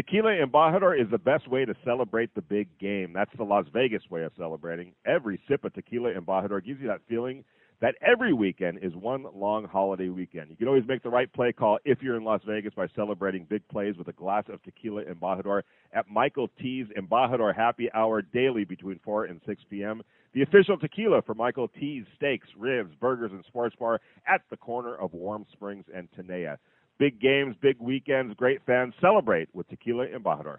Tequila Embajador is the best way to celebrate the big game. That's the Las Vegas way of celebrating. Every sip of Tequila Embajador gives you that feeling that every weekend is one long holiday weekend. You can always make the right play call if you're in Las Vegas by celebrating big plays with a glass of tequila embajador at Michael T's Embajador Happy Hour daily between 4 and 6 p.m. The official tequila for Michael T's Steaks, Ribs, Burgers, and Sports Bar at the corner of Warm Springs and Tenaya. Big games, big weekends, great fans. Celebrate with Tequila Embajador.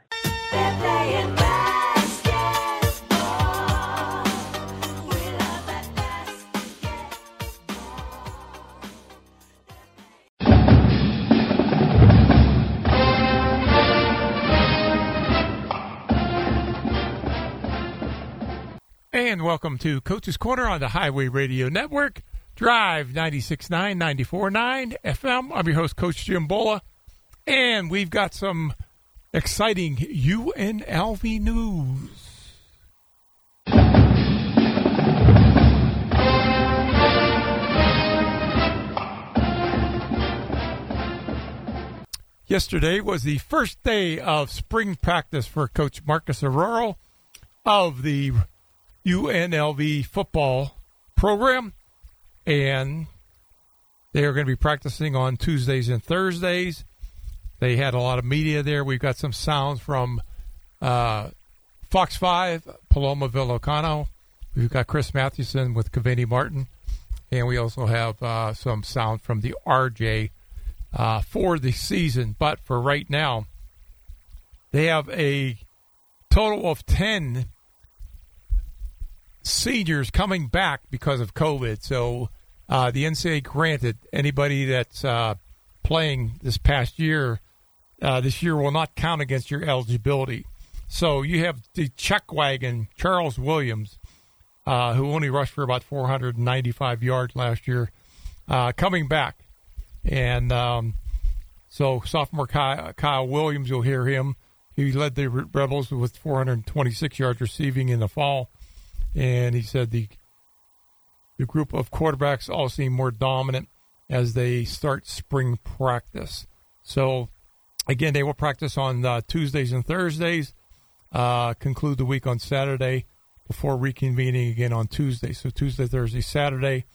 And welcome to Coach's Corner on the Highway Radio Network, Drive 96.9, 94.9 FM. I'm your host, Coach Jim Bola. And we've got some exciting UNLV news. Yesterday was the first day of spring practice for Coach Marcus Arroyo of the UNLV football program, and they are going to be practicing on Tuesdays and Thursdays. They had a lot of media there. We've got some sounds from uh, Fox 5, Paloma Villicana. We've got Chris Mathewson with Kevin Martin. And we also have uh, some sound from the RJ uh, for the season. But for right now, they have a total of 10 seniors coming back because of COVID. So uh, the NCAA granted anybody that's uh, playing this past year, uh, this year will not count against your eligibility. So you have the check wagon, Charles Williams, uh, who only rushed for about 495 yards last year, uh, coming back. And um, so sophomore Kyle, Kyle Williams, you'll hear him. He led the Rebels with 426 yards receiving in the fall and he said the the group of quarterbacks all seem more dominant as they start spring practice. So again, they will practice on uh, Tuesdays and Thursdays. Uh, conclude the week on Saturday before reconvening again on Tuesday. So Tuesday, Thursday, Saturday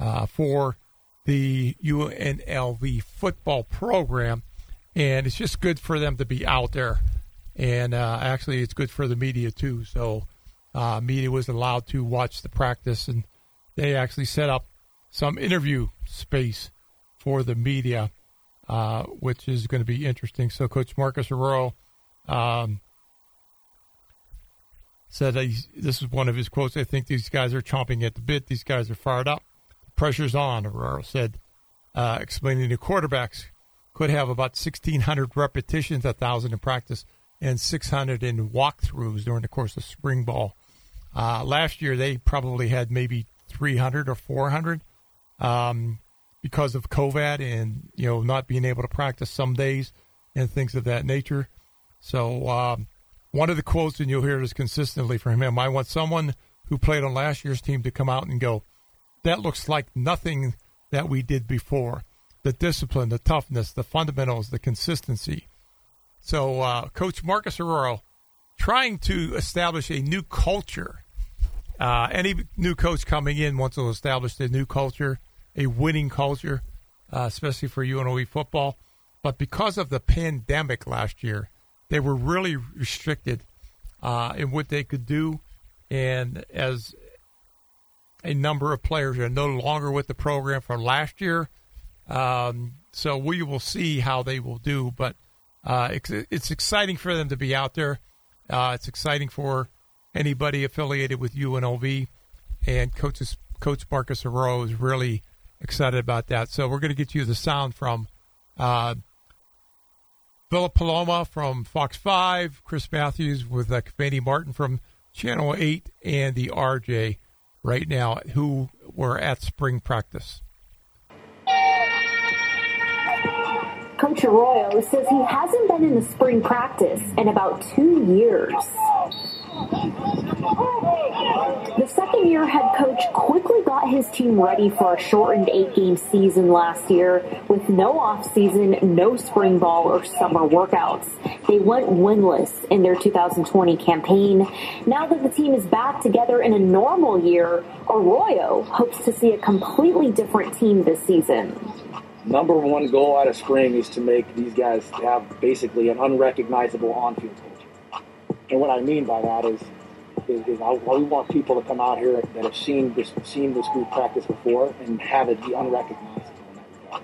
uh, for the UNLV football program, and it's just good for them to be out there. And uh, actually, it's good for the media too. So uh, media was allowed to watch the practice, and they actually set up some interview space for the media, uh, which is going to be interesting. So, Coach Marcus Arroyo um, said this is one of his quotes. I think these guys are chomping at the bit. These guys are fired up. The pressure's on. Arroyo said, uh, explaining the quarterbacks could have about 1,600 repetitions, 1,000 in practice, and 600 in walkthroughs during the course of spring ball. Uh, last year, they probably had maybe 300 or 400 um, because of COVID and you know not being able to practice some days and things of that nature. So um, one of the quotes, and you'll hear this consistently from him: "I want someone who played on last year's team to come out and go, that looks like nothing that we did before. The discipline, the toughness, the fundamentals, the consistency." So, uh, Coach Marcus Arroyo trying to establish a new culture uh, any new coach coming in wants to establish a new culture, a winning culture, uh, especially for UNLV football. But because of the pandemic last year, they were really restricted uh, in what they could do. And as a number of players are no longer with the program from last year, um, so we will see how they will do. But uh, it's, it's, exciting for them to be out there. Uh, it's exciting for anybody affiliated with UNLV. And Coach's, Coach Marcus Arroyo is really excited about that. So we're going to get you the sound from uh, Paloma from Fox 5, Chris Matthews with uh, Martin from Channel 8, and the RJ right now who were at spring practice. Coach Arroyo says he hasn't been in the spring practice in about two years. The second year head coach quickly got his team ready for a shortened eight game season last year with no offseason, no spring ball or summer workouts. They went winless in their 2020 campaign. Now that the team is back together in a normal year, Arroyo hopes to see a completely different team this season number one goal out of spring is to make these guys have basically an unrecognizable on-field culture. And what I mean by that is, is, is I, we want people to come out here that have seen this seen this group practice before and have it be unrecognizable.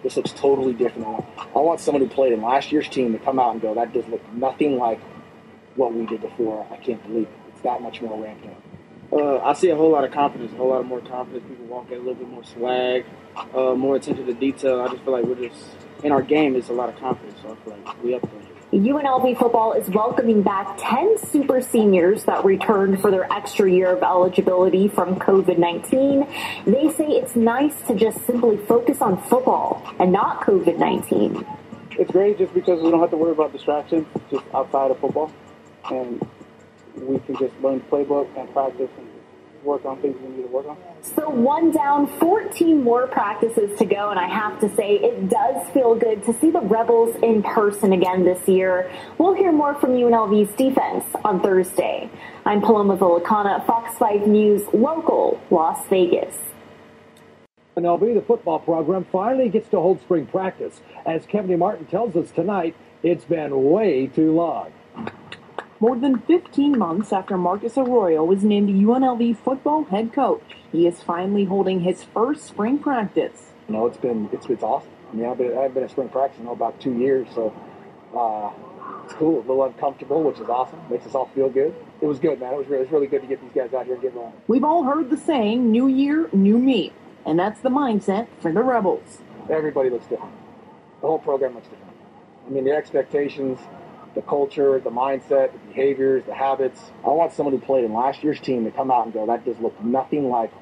This looks totally different. I want someone who played in last year's team to come out and go, that does look nothing like what we did before. I can't believe it. It's that much more ramped up. Uh, I see a whole lot of confidence, a whole lot of more confidence. People walking a little bit more swag, uh, more attention to detail. I just feel like we're just in our game. It's a lot of confidence, so I feel like we up. UNLV football is welcoming back 10 super seniors that returned for their extra year of eligibility from COVID 19. They say it's nice to just simply focus on football and not COVID 19. It's great just because we don't have to worry about distractions just outside of football. And we can just learn the playbook and practice and work on things we need to work on. So one down, 14 more practices to go, and I have to say it does feel good to see the Rebels in person again this year. We'll hear more from UNLV's defense on Thursday. I'm Paloma Villicana, Fox 5 News, local, Las Vegas. UNLV, the football program, finally gets to hold spring practice. As Kevin Martin tells us tonight, it's been way too long. More than 15 months after Marcus Arroyo was named UNLV football head coach, he is finally holding his first spring practice. You know, it's been it's it's awesome. I mean, I've been I've been at spring practice now about two years, so uh, it's cool. A little uncomfortable, which is awesome. Makes us all feel good. It was good, man. It was really, it was really good to get these guys out here and get rolling. We've all heard the saying, "New year, new me," and that's the mindset for the Rebels. Everybody looks different. The whole program looks different. I mean, the expectations the culture, the mindset, the behaviors, the habits. I want someone who played in last year's team to come out and go, that just looked nothing like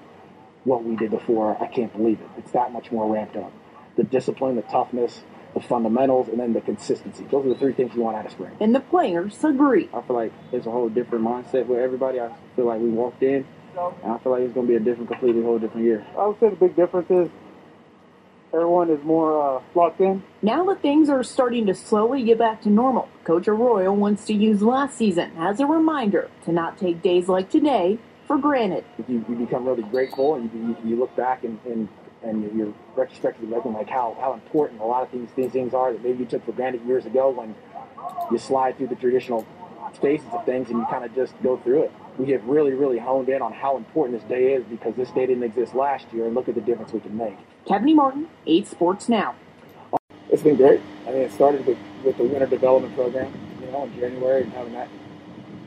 what we did before. I can't believe it. It's that much more ramped up. The discipline, the toughness, the fundamentals, and then the consistency. Those are the three things you want out of spring. And the players agree. I feel like it's a whole different mindset with everybody. I feel like we walked in, and I feel like it's going to be a different, completely whole different year. I would say the big difference is everyone is more uh, locked in. Now that things are starting to slowly get back to normal, Coach Arroyo wants to use last season as a reminder to not take days like today for granted. You, you become really grateful, and you, you, you look back and, and, and you're retrospectively looking like how, how important a lot of these, these things are that maybe you took for granted years ago when you slide through the traditional phases of things and you kind of just go through it. We have really, really honed in on how important this day is because this day didn't exist last year, and look at the difference we can make. Kevin Martin, 8 Sports Now. It's been great. I mean, it started with, with the winter development program, you know, in January, and having that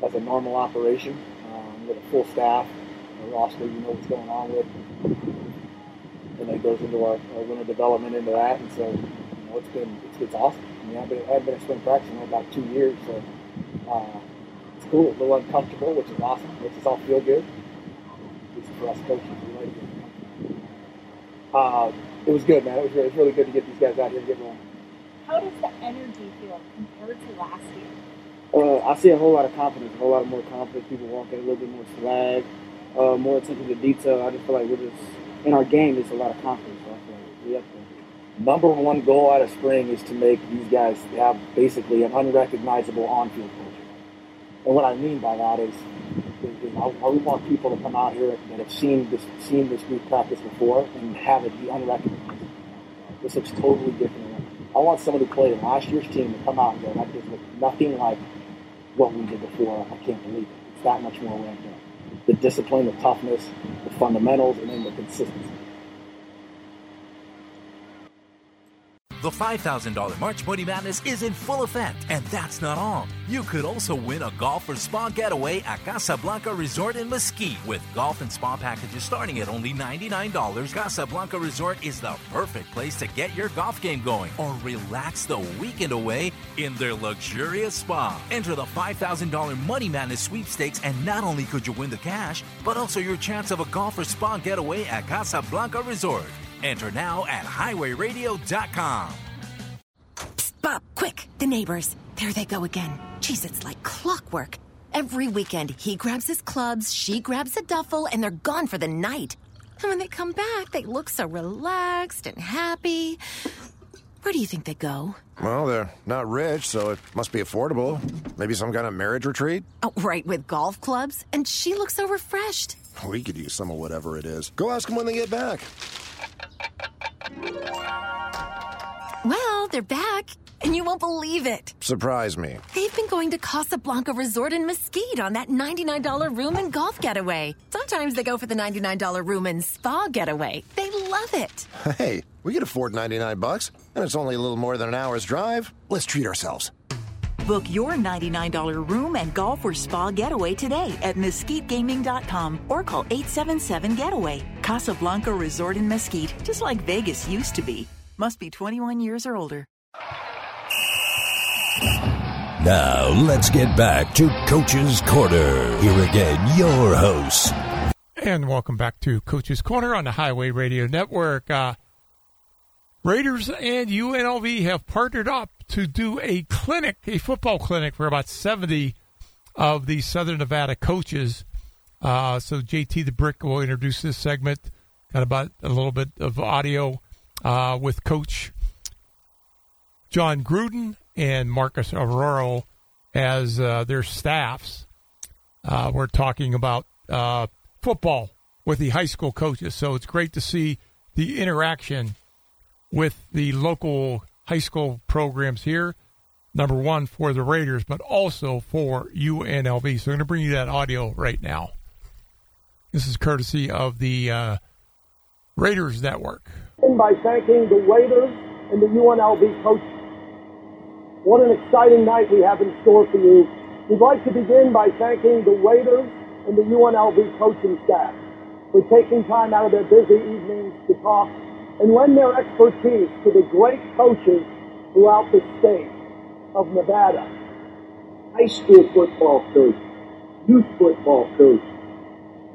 as a normal operation um, with a full staff, a roster you know what's going on with. And then it goes into our, our winter development into that, and so you know, it's been it's, it's awesome. I mean, I've been, I've been at spring practice for about two years, so uh, cool. A little uncomfortable, which is awesome. Makes us all feel good. At least for us coaches, we like it. Uh, it was good, man. It was, really, it was really good to get these guys out here and get rolling. How does the energy feel compared to last year? Uh, I see a whole lot of confidence, a whole lot more confidence. People walking a little bit more swag, uh, more attention to detail. I just feel like we're just in our game. There's a lot of confidence. So I feel like we up there. Number one goal out of spring is to make these guys have basically an unrecognizable on-field culture. And what I mean by that is, is, is I, I want people to come out here that have seen this seen this group practice before and have it be unrecognizable. This looks totally different. I want someone who played in last year's team to come out and go, that just looks nothing like what we did before. I can't believe it. It's that much more ramped up. The discipline, the toughness, the fundamentals, and then the consistency. The $5,000 March Money Madness is in full effect, and that's not all. You could also win a golf or spa getaway at Casablanca Resort in Mesquite with golf and spa packages starting at only $99. Casablanca Resort is the perfect place to get your golf game going or relax the weekend away in their luxurious spa. Enter the $5,000 Money Madness sweepstakes, and not only could you win the cash, but also your chance of a golf or spa getaway at Casablanca Resort. Enter now at highwayradio.com. Psst, Bob, quick! The neighbors. There they go again. Jeez, it's like clockwork. Every weekend, he grabs his clubs, she grabs a duffel, and they're gone for the night. And when they come back, they look so relaxed and happy. Where do you think they go? Well, they're not rich, so it must be affordable. Maybe some kind of marriage retreat? Oh, right, with golf clubs. And she looks so refreshed. We could use some of whatever it is. Go ask them when they get back. Well, they're back, and you won't believe it. Surprise me. They've been going to Casablanca Resort in Mesquite on that $99 room and golf getaway. Sometimes they go for the $99 room and spa getaway. They love it. Hey, we can afford 99 bucks, and it's only a little more than an hour's drive. Let's treat ourselves. Book your $99 room and golf or spa getaway today at mesquitegaming.com or call 877 Getaway. Casablanca Resort in Mesquite, just like Vegas used to be. Must be 21 years or older. Now, let's get back to Coach's Corner. Here again, your host. And welcome back to Coach's Corner on the Highway Radio Network. Uh, Raiders and UNLV have partnered up to do a clinic, a football clinic for about 70 of the Southern Nevada coaches. Uh, so JT the Brick will introduce this segment. Got about a little bit of audio uh, with Coach Jon Gruden and Marcus Arroyo as uh, their staffs. Uh, we're talking about uh, football with the high school coaches. So it's great to see the interaction with the local high school programs here. Number one for the Raiders, but also for UNLV. So I'm going to bring you that audio right now. This is courtesy of the uh, Raiders Network. And By thanking the Raiders and the UNLV coaches. What an exciting night we have in store for you. We'd like to begin by thanking the Raiders and the UNLV coaching staff for taking time out of their busy evenings to talk and lend their expertise to the great coaches throughout the state of Nevada. High school football coach, youth football coach,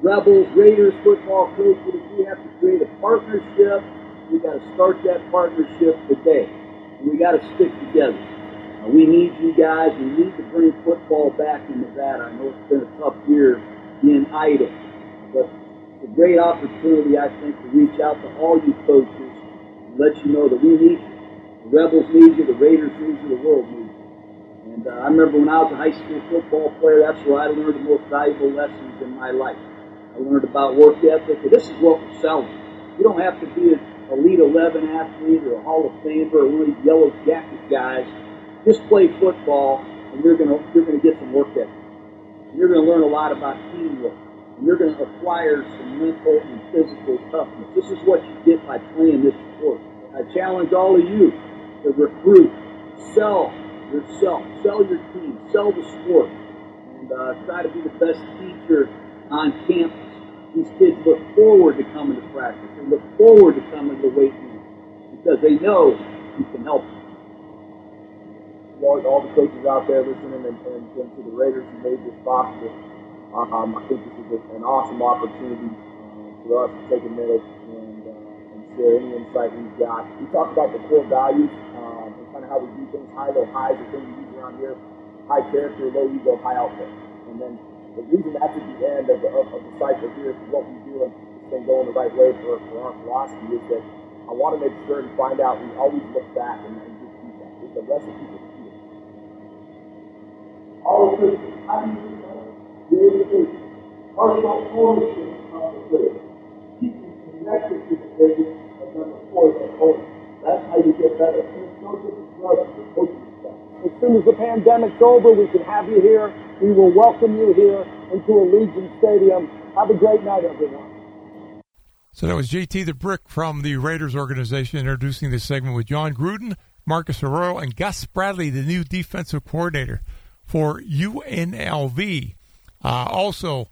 Rebels, Raiders football coaches, We have to create a partnership. We got to start that partnership today. We got to stick together. We need you guys. We need to bring football back in Nevada. I know it's been a tough year being idle, but a great opportunity, I think, to reach out to all you coaches and let you know that we need you. The Rebels need you. The Raiders need you. The world needs you. And uh, I remember when I was a high school football player, that's where I learned the most valuable lessons in my life. I learned about work ethic. And this is what we're selling. You don't have to be an elite 11 athlete or a Hall of Famer or one of these yellow jacket guys. Just play football, and you're gonna you're gonna get some work ethic. You're gonna learn a lot about teamwork. You're gonna acquire some mental and physical toughness. This is what you get by playing this sport. I challenge all of you to recruit, sell yourself, sell your team, sell the sport, and uh, try to be the best teacher on campus. These kids look forward to coming to practice. They look forward to coming to weight room because they know you can help them. All, all the coaches out there listening and, and, and to the Raiders who made this possible, um, I think this is an awesome opportunity um, for us to take a minute and, uh, and share any insight we've got. We talked about the core values um, and kind of how we do things. High, low, highs the things we use around here. High character, low ego, high output. And then the reason that's at the end of the, of, of the cycle here for what we do and this thing going the right way for, for our philosophy is that I want to make sure and find out we always look back and, and give feedback. It's a recipe for success. All Christians, how do you personal ownership of the faith? You connected to the faith, and number four is ownership. That's how you get better. As soon as the pandemic's over, we can have you here. We will welcome you here into Allegiant Stadium. Have a great night, everyone. So that was JT the Brick from the Raiders organization introducing this segment with Jon Gruden, Marcus Arroyo, and Gus Bradley, the new defensive coordinator for UNLV. Uh, also,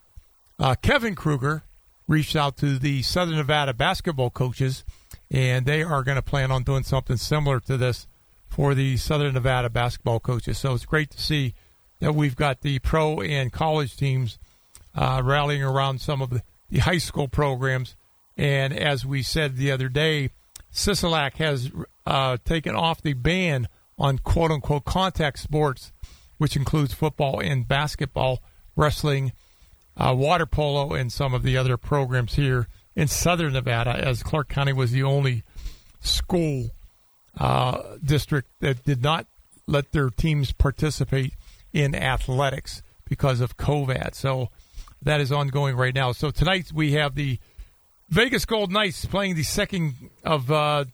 uh, Kevin Kruger reached out to the Southern Nevada basketball coaches, and they are going to plan on doing something similar to this for the Southern Nevada basketball coaches. So it's great to see that we've got the pro and college teams uh, rallying around some of the, high school programs. And as we said the other day, Sisolak has uh, taken off the ban on quote unquote contact sports, which includes football and basketball, wrestling, uh, water polo, and some of the other programs here in southern Nevada, as Clark County was the only school uh, district that did not let their teams participate in athletics because of COVID. So that is ongoing right now. So tonight we have the Vegas Golden Knights playing the second of uh,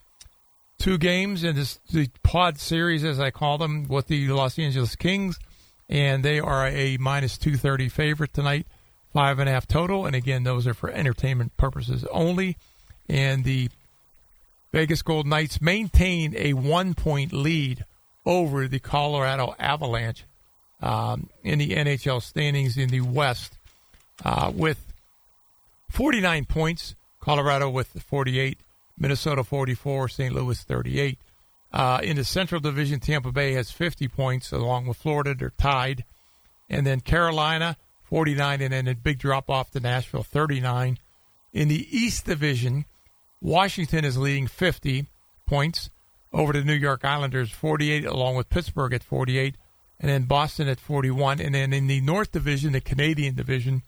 two games in this the pod series, as I call them, with the Los Angeles Kings, and they are a minus two thirty favorite tonight, five and a half total. And again, those are for entertainment purposes only. And the Vegas Golden Knights maintain a one point lead over the Colorado Avalanche um, in the NHL standings in the West uh, with 49 points. Colorado with 48, Minnesota 44, St. Louis 38. Uh, in the Central Division, Tampa Bay has 50 points, along with Florida. They're tied. And then Carolina, 49, and then a big drop off to Nashville, 39. In the East Division, Washington is leading 50 points over the New York Islanders, 48, along with Pittsburgh at 48, and then Boston at 41. And then in the North Division, the Canadian Division,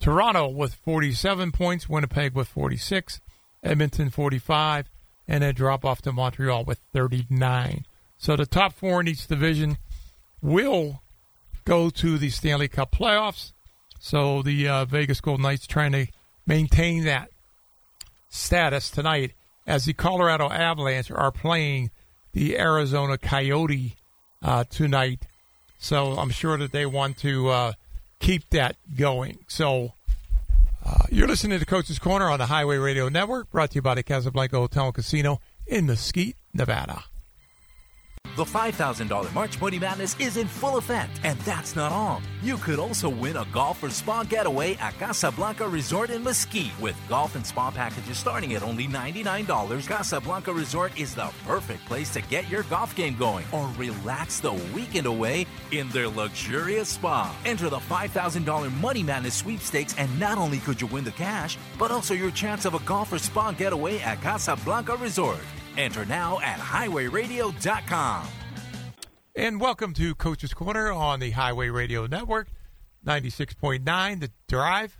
Toronto with 47 points, Winnipeg with 46, Edmonton 45, and a drop off to Montreal with 39. So the top four in each division will go to the Stanley Cup playoffs. So the uh, Vegas Golden Knights trying to maintain that status tonight as the Colorado Avalanche are playing the Arizona Coyote uh, tonight. So I'm sure that they want to uh, keep that going. So uh, you're listening to Coach's Corner on the Highway Radio Network, brought to you by the Casablanca Hotel and Casino in Mesquite, Nevada. The $5,000 March Money Madness is in full effect, and that's not all. You could also win a golf or spa getaway at Casablanca Resort in Mesquite with golf and spa packages starting at only $99. Casablanca Resort is the perfect place to get your golf game going or relax the weekend away in their luxurious spa. Enter the $5,000 Money Madness sweepstakes, and not only could you win the cash, but also your chance of a golf or spa getaway at Casablanca Resort. Enter now at highwayradio.com. And welcome to Coach's Corner on the Highway Radio Network, 96.9, The Drive.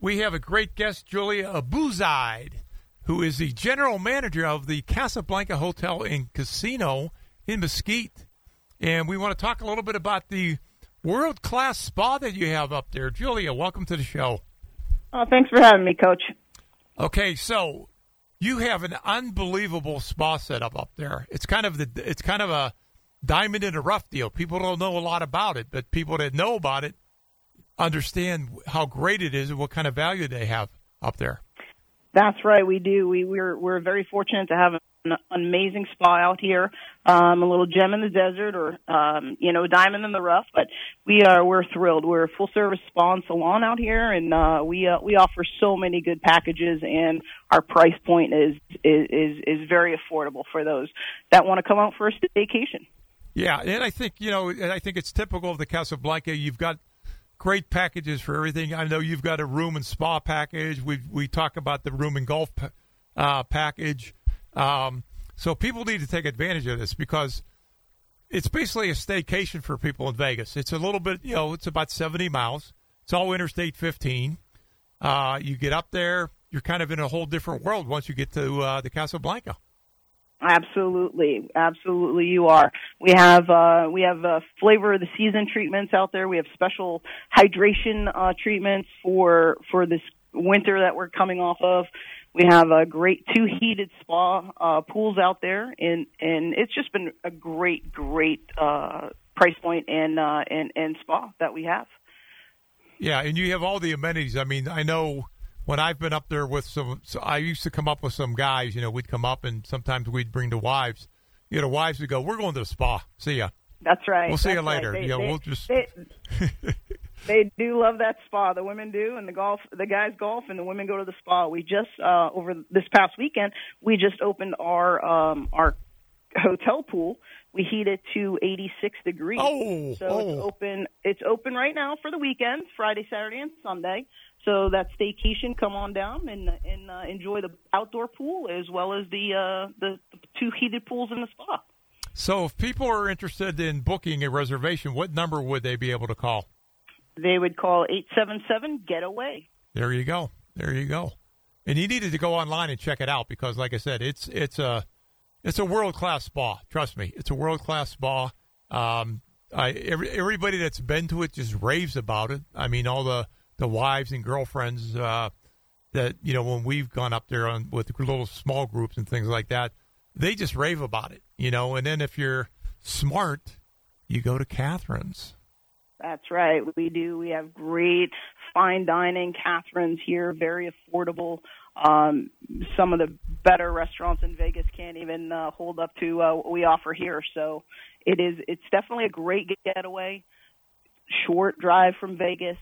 We have a great guest, Julia Abuzaid, who is the general manager of the Casablanca Hotel and Casino in Mesquite. And we want to talk a little bit about the world class spa that you have up there. Julia, welcome to the show. Oh, thanks for having me, Coach. Okay, so you have an unbelievable spa setup up there. It's kind of the it's kind of a diamond in a rough deal. People don't know a lot about it, but people that know about it understand how great it is and what kind of value they have up there. That's right, we do. We we're we're very fortunate to have an amazing spa out here, um, a little gem in the desert, or um, you know, a diamond in the rough. But we are we're thrilled. We're a full service spa and salon out here, and uh, we uh, we offer so many good packages, and our price point is is is, is very affordable for those that want to come out for a vacation. Yeah, and I think you know, and I think it's typical of the Casablanca. You've got great packages for everything. I know you've got a room and spa package. We we talk about the room and golf uh, package. Um, so people need to take advantage of this because it's basically a staycation for people in Vegas. It's a little bit, you know, it's about 70 miles. It's all Interstate 15. Uh, you get up there, you're kind of in a whole different world once you get to uh, the Casablanca. Absolutely, absolutely, you are. We have uh, we have uh, flavor of the season treatments out there. We have special hydration uh, treatments for for this winter that we're coming off of. We have a great two heated spa uh, pools out there, and and it's just been a great, great uh, price point and uh, and and spa that we have. Yeah, and you have all the amenities. I mean, I know when I've been up there with some, so I used to come up with some guys. You know, we'd come up and sometimes we'd bring the wives. You know, wives would go, "We're going to the spa. See ya." That's right. We'll see That's you later. Right. They, know, they, we'll just. They, they do love that spa. The women do, and the golf, the guys golf, and the women go to the spa. We just uh, over this past weekend, we just opened our um, our hotel pool. We heat it to 86 degrees. Oh, so oh. it's open. It's open right now for the weekends, Friday, Saturday, and Sunday. So that staycation, come on down and and uh, enjoy the outdoor pool as well as the uh, the, the two heated pools in the spa. So, if people are interested in booking a reservation, what number would they be able to call? They would call 877 Getaway. There you go. There you go. And you needed to go online and check it out because, like I said, it's it's a it's a world class spa. Trust me, it's a world class spa. Um, I, every, everybody that's been to it just raves about it. I mean, all the the wives and girlfriends uh, that you know when we've gone up there on with little small groups and things like that, they just rave about it. You know, and then if you're smart, you go to Catherine's. That's right. We do. We have great fine dining. Catherine's here, very affordable. Um, some of the better restaurants in Vegas can't even uh, hold up to uh, what we offer here. So it is. It's definitely a great getaway. Short drive from Vegas.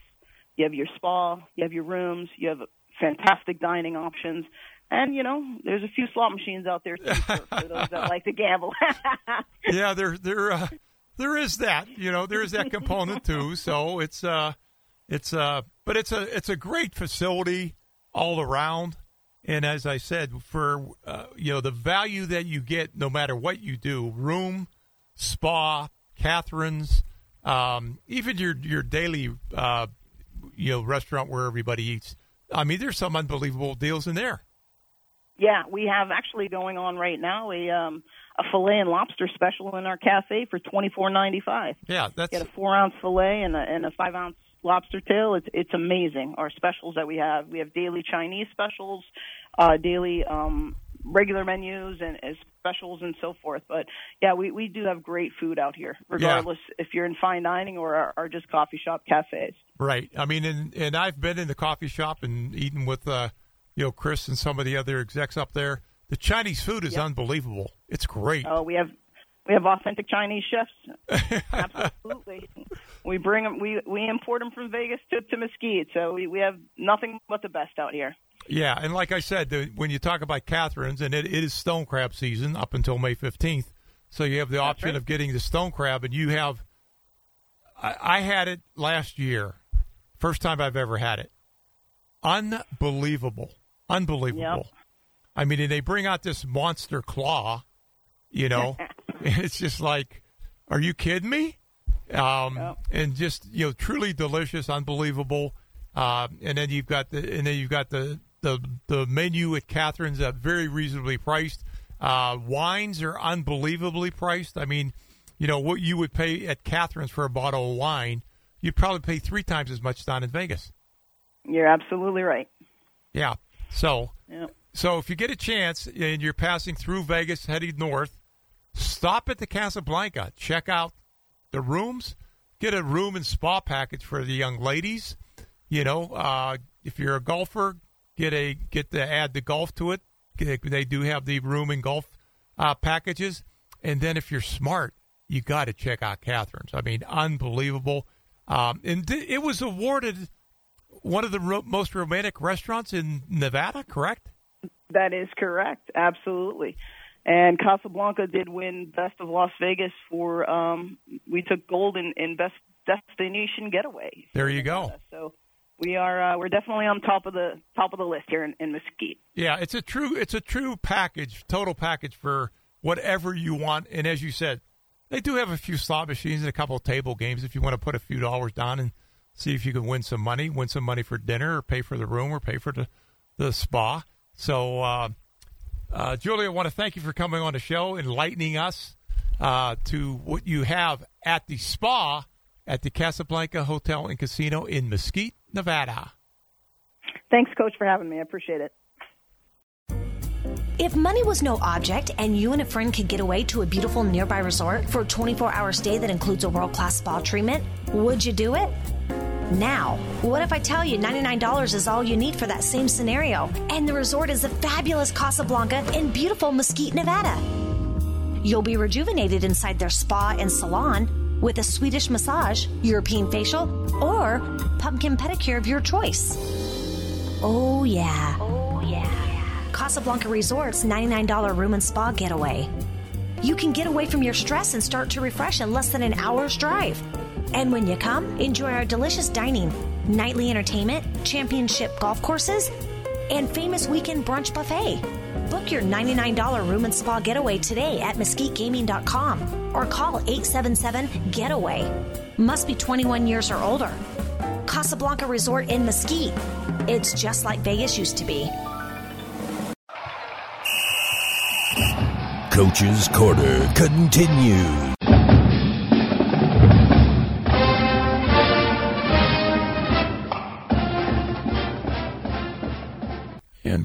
You have your spa. You have your rooms. You have fantastic dining options. And you know, there's a few slot machines out there too for, for those that like to gamble. yeah, there, there, uh, there is that. You know, there is that component too. So it's, uh, it's, uh, but it's a, it's a great facility all around. And as I said, for uh, you know the value that you get, no matter what you do, room, spa, Catherine's, um, even your your daily uh, you know restaurant where everybody eats. I mean, there's some unbelievable deals in there. Yeah, we have actually going on right now a um, a fillet and lobster special in our cafe for twenty four ninety five. Yeah, that's get a four ounce fillet and a and a five ounce lobster tail. It's it's amazing. Our specials that we have. We have daily Chinese specials, uh, daily um, regular menus, and uh, specials and so forth. But yeah, we we do have great food out here, regardless yeah. if you're in fine dining or are, are just coffee shop cafes. Right. I mean, and and I've been in the coffee shop and eaten with. Uh, you know, Chris and some of the other execs up there. The Chinese food is yep. unbelievable. It's great. Oh, we have we have authentic Chinese chefs. Absolutely, we bring them. We we import them from Vegas to to Mesquite, so we we have nothing but the best out here. Yeah, and like I said, the, when you talk about Catherine's, and it, it is stone crab season up until May fifteenth, so you have the That's option right. of getting the stone crab, and you have. I, I had it last year, first time I've ever had it. Unbelievable unbelievable. Yep. I mean, and they bring out this monster claw, you know, it's just like, are you kidding me? Um, yep. and just you know, truly delicious, unbelievable. Uh, and then you've got the and then you've got the the the menu at Catherine's at very reasonably priced. Uh, wines are unbelievably priced. I mean, you know what you would pay at Catherine's for a bottle of wine, you'd probably pay three times as much down in Vegas. You're absolutely right. Yeah. So, yep. so if you get a chance and you're passing through Vegas heading north, stop at the Casablanca. Check out the rooms. Get a room and spa package for the young ladies. You know, uh, if you're a golfer, get a get to add the golf to it. They do have the room and golf uh, packages. And then if you're smart, you got to check out Catherine's. I mean, unbelievable. Um, and th- it was awarded one of the ro- most romantic restaurants in Nevada, correct? That is correct. Absolutely. And Casablanca did win Best of Las Vegas for, um, we took gold in, in Best Destination Getaway. There you go. So we are, uh, we're definitely on top of the top of the list here in, in Mesquite. Yeah, it's a true, it's a true package, total package for whatever you want. And as you said, they do have a few slot machines and a couple of table games if you want to put a few dollars down and see if you can win some money, win some money for dinner, or pay for the room, or pay for the, the spa. So, uh, uh, Julia, I want to thank you for coming on the show, enlightening us uh, to what you have at the spa at the Casablanca Hotel and Casino in Mesquite, Nevada. Thanks, Coach, for having me. I appreciate it. If money was no object and you and a friend could get away to a beautiful nearby resort for a 24 hour stay that includes a world class spa treatment, would you do it? Now, what if I tell you $99 is all you need for that same scenario? And the resort is the fabulous Casablanca in beautiful Mesquite, Nevada. You'll be rejuvenated inside their spa and salon with a Swedish massage, European facial, or pumpkin pedicure of your choice. Oh, yeah. Oh, yeah. Casablanca Resort's $99 room and spa getaway. You can get away from your stress and start to refresh in less than an hour's drive. And when you come, enjoy our delicious dining, nightly entertainment, championship golf courses, and famous weekend brunch buffet. Book your $99 room and spa getaway today at mesquitegaming.com or call 877 Getaway. Must be 21 years or older. Casablanca Resort in Mesquite. It's just like Vegas used to be. Coach's Corner continues.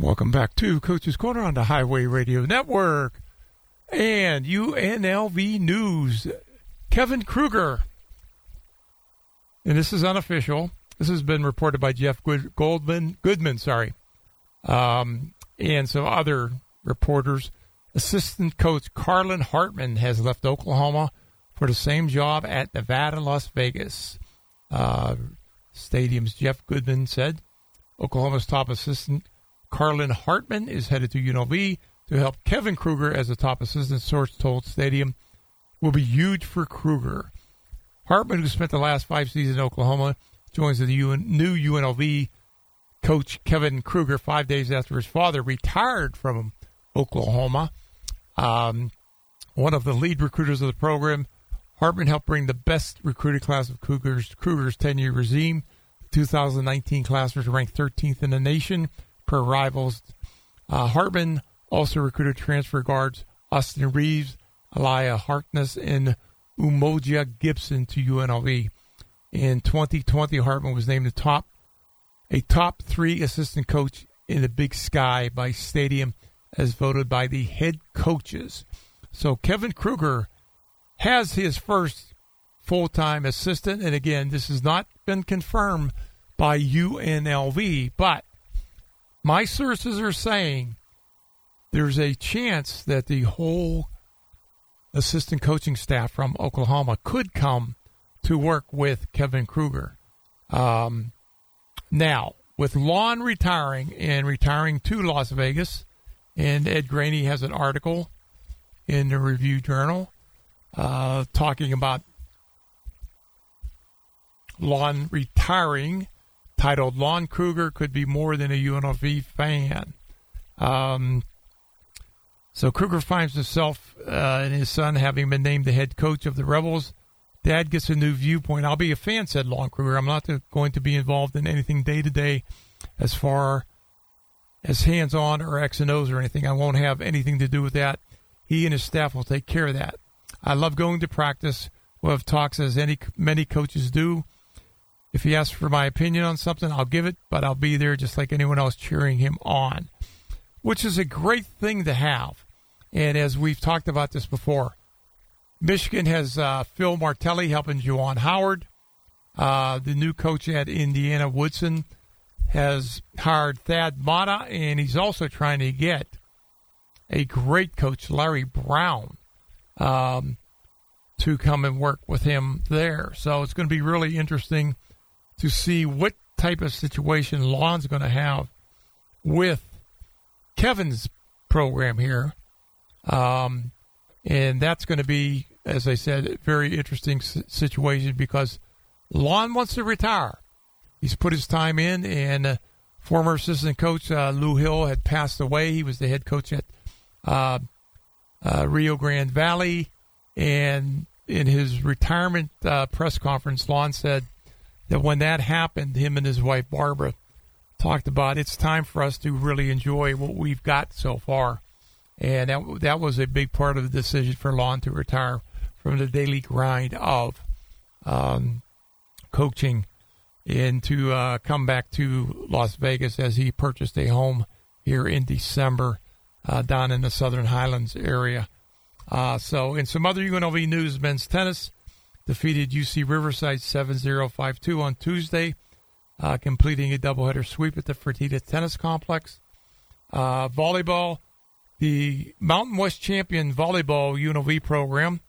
Welcome back to Coach's Corner on the Highway Radio Network and UNLV News. Kevin Kruger. And this is unofficial. This has been reported by Jeff Goldman, Goodman, sorry, um, and some other reporters. Assistant coach Carlin Hartman has left Oklahoma for the same job at Nevada, Las Vegas. Uh, Stadium's Jeff Goodman said Oklahoma's top assistant Carlin Hartman is headed to UNLV to help Kevin Kruger as the top assistant. Source told Stadium will be huge for Kruger. Hartman, who spent the last five seasons in Oklahoma, joins the new UNLV coach Kevin Kruger five days after his father retired from Oklahoma. Um, one of the lead recruiters of the program, Hartman helped bring the best recruited class of Kruger's Kruger's 10-year regime. The 2019 class was ranked 13th in the nation per rivals. Uh, Hartman also recruited transfer guards Austin Reaves, Elijah Harkness, and Umoja Gibson to UNLV. In 2020, Hartman was named the top a top three assistant coach in the Big Sky by Stadium, as voted by the head coaches. So Kevin Kruger has his first full time assistant, and again, this has not been confirmed by UNLV, but my sources are saying there's a chance that the whole assistant coaching staff from Oklahoma could come to work with Kevin Kruger. Um, now, with Lon retiring and retiring to Las Vegas, and Ed Graney has an article in the Review Journal uh, talking about Lon retiring, titled Lon Kruger Could Be More Than a UNLV Fan. Um, so Kruger finds himself uh, and his son having been named the head coach of the Rebels. Dad gets a new viewpoint. I'll be a fan, said Lon Kruger. I'm not going to be involved in anything day to day as far as hands on or X and O's or anything. I won't have anything to do with that. He and his staff will take care of that. I love going to practice. We'll have talks as any many coaches do. If he asks for my opinion on something, I'll give it, but I'll be there just like anyone else cheering him on, which is a great thing to have. And as we've talked about this before, Michigan has uh, Phil Martelli helping Juwan Howard. Uh, the new coach at Indiana, Woodson, has hired Thad Matta, and he's also trying to get a great coach, Larry Brown, um, to come and work with him there. So it's going to be really interesting to see what type of situation Lon's going to have with Kevin's program here. Um, and that's going to be, as I said, a very interesting situation because Lon wants to retire. He's put his time in, and uh, former assistant coach uh, Lew Hill had passed away. He was the head coach at uh, uh Rio Grande Valley. And in his retirement uh, press conference, Lon said that when that happened, him and his wife Barbara talked about it's time for us to really enjoy what we've got so far. And that, that was a big part of the decision for Lon to retire from the daily grind of um, coaching and to uh, come back to Las Vegas as he purchased a home here in December uh, down in the Southern Highlands area. Uh, so, in some other UNLV news, men's tennis defeated UC Riverside 7-0-5-2 on Tuesday, uh, completing a doubleheader sweep at the Fertitta Tennis Complex. Uh, volleyball, the Mountain West Champion Volleyball UNLV program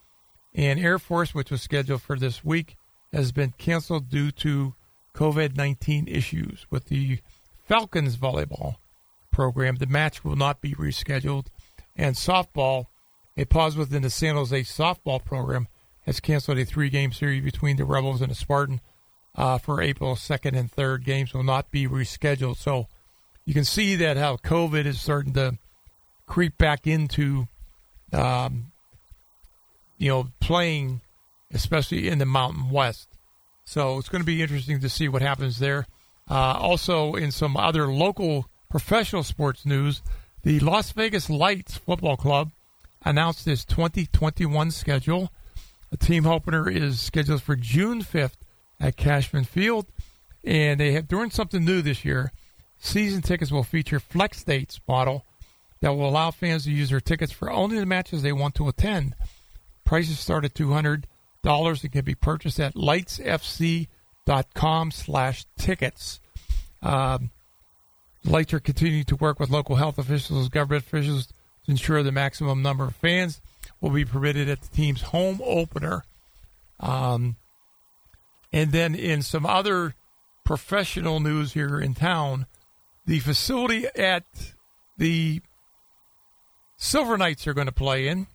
and Air Force, which was scheduled for this week, has been canceled due to COVID 19 issues. With the Falcons volleyball program, the match will not be rescheduled. And softball, a pause within the San Jose softball program has canceled a three game series between the Rebels and the Spartan uh, for April 2nd and 3rd. Games will not be rescheduled. So you can see that how COVID is starting to creep back into, um, you know, playing, especially in the Mountain West. So it's going to be interesting to see what happens there. Uh, also, in some other local professional sports news, the Las Vegas Lights Football Club announced its 2021 schedule. The team opener is scheduled for June 5th at Cashman Field, and they have doing something new this year. Season tickets will feature flex dates model that will allow fans to use their tickets for only the matches they want to attend. Prices start at two hundred dollars and can be purchased at lightsfc.com slash tickets. Um, Lights are continuing to work with local health officials, government officials to ensure the maximum number of fans will be permitted at the team's home opener. Um, and then in some other professional news here in town, the facility at the Silver Knights are going to play in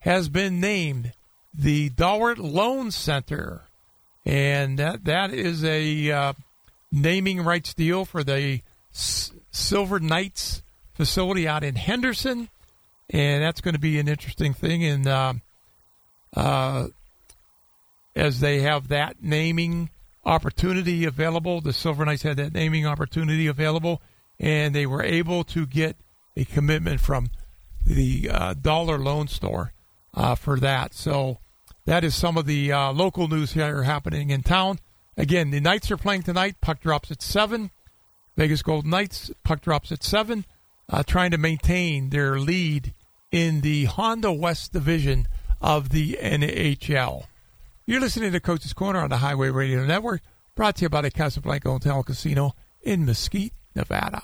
has been named the Dollar Loan Center. And that, that is a uh, naming rights deal for the S- Silver Knights facility out in Henderson. And that's going to be an interesting thing. And uh, uh, as they have that naming opportunity available, the Silver Knights had that naming opportunity available, and they were able to get a commitment from the uh, Dollar Loan Store uh, for that. So that is some of the uh, local news here happening in town. Again, the Knights are playing tonight. Puck drops at 7. Vegas Golden Knights, puck drops at 7, uh, trying to maintain their lead in the Honda West Division of the NHL. You're listening to Coach's Corner on the Highway Radio Network, brought to you by the Casablanca Hotel Casino in Mesquite, Nevada.